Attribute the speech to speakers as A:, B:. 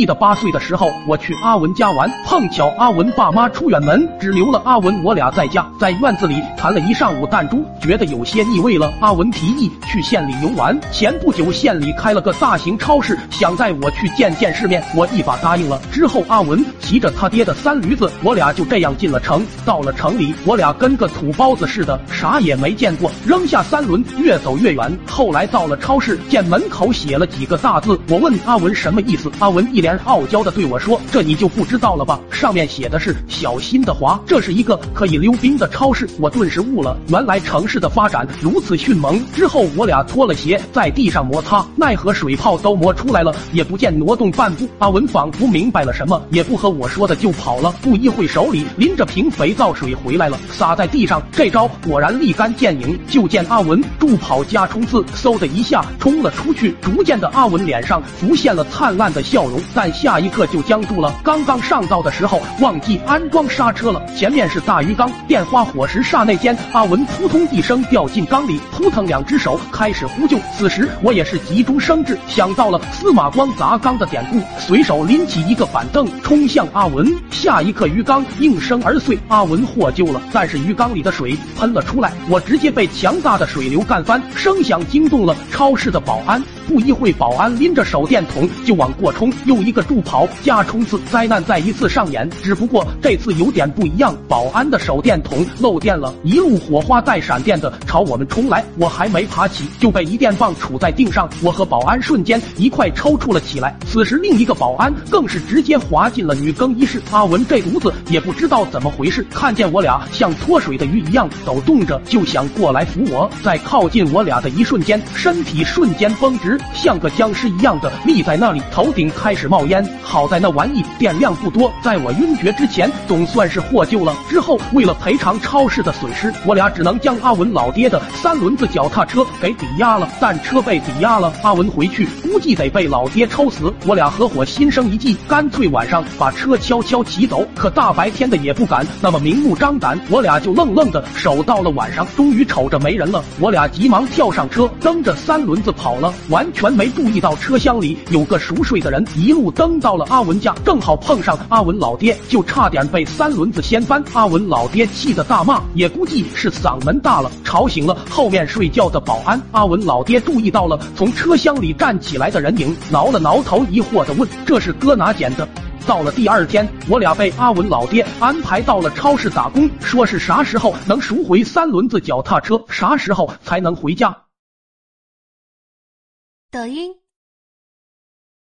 A: 记得八岁的时候，我去阿文家玩，碰巧阿文爸妈出远门，只留了阿文我俩在家，在院子里弹了一上午弹珠，觉得有些腻味了。阿文提议去县里游玩，前不久县里开了个大型超市，想带我去见见世面，我一把答应了。之后阿文骑着他爹的三驴子，我俩就这样进了城。到了城里，我俩跟个土包子似的，啥也没见过，扔下三轮，越走越远。后来到了超市，见门口写了几个大字，我问阿文什么意思，阿文一脸傲娇的对我说：“这你就不知道了吧？上面写的是小心的滑，这是一个可以溜冰的超市。”我顿时悟了，原来城市的发展如此迅猛。之后我俩脱了鞋在地上摩擦，奈何水泡都磨出来了，也不见挪动半步。阿文仿佛明白了什么，也不和我说的就跑了。不一会手里拎着瓶肥皂水回来了，洒在地上。这招果然立竿见影。就见阿文助跑加冲刺，嗖的一下冲了出去。逐渐的，阿文脸上浮现了灿烂的笑容，但下一刻就僵住了。刚刚上道的时候忘记安装刹车了，前面是大鱼缸，电花火石，刹那间阿文扑通一声掉进缸里，扑腾两只手开始呼救。此时我也是急中生智，想到了司马光砸缸的典故，随手拎起一个板凳冲向阿文。下一刻鱼缸应声而碎，阿文获救了，但是鱼缸里的水喷了出来，我直接被强大的水流干翻，声响惊动了超市的保安。不一会，保安拎着手电筒就往过冲，又一个助跑加冲刺，灾难再一次上演。只不过这次有点不一样，保安的手电筒漏电了，一路火花带闪电的朝我们冲来。我还没爬起，就被一电棒杵在腚上，我和保安瞬间一块抽搐了起来。此时另一个保安更是直接滑进了女更衣室。阿文这犊子也不知道怎么回事，看见我俩像脱水的鱼一样抖动着，就想过来扶我。在靠近我俩的一瞬间，身体瞬间绷直。像个僵尸一样的立在那里，头顶开始冒烟。好在那玩意电量不多，在我晕厥之前，总算是获救了。之后为了赔偿超市的损失，我俩只能将阿文老爹的三轮子脚踏车给抵押了。但车被抵押了，阿文回去估计得被老爹抽死。我俩合伙心生一计，干脆晚上把车悄悄骑走。可大白天的也不敢那么明目张胆，我俩就愣愣的守到了晚上。终于瞅着没人了，我俩急忙跳上车，蹬着三轮子跑了。完。完全没注意到车厢里有个熟睡的人，一路蹬到了阿文家，正好碰上阿文老爹，就差点被三轮子掀翻。阿文老爹气得大骂，也估计是嗓门大了，吵醒了后面睡觉的保安。阿文老爹注意到了从车厢里站起来的人影，挠了挠头，疑惑的问：“这是搁哪捡的？”到了第二天，我俩被阿文老爹安排到了超市打工，说是啥时候能赎回三轮子脚踏车，啥时候才能回家。
B: 抖音。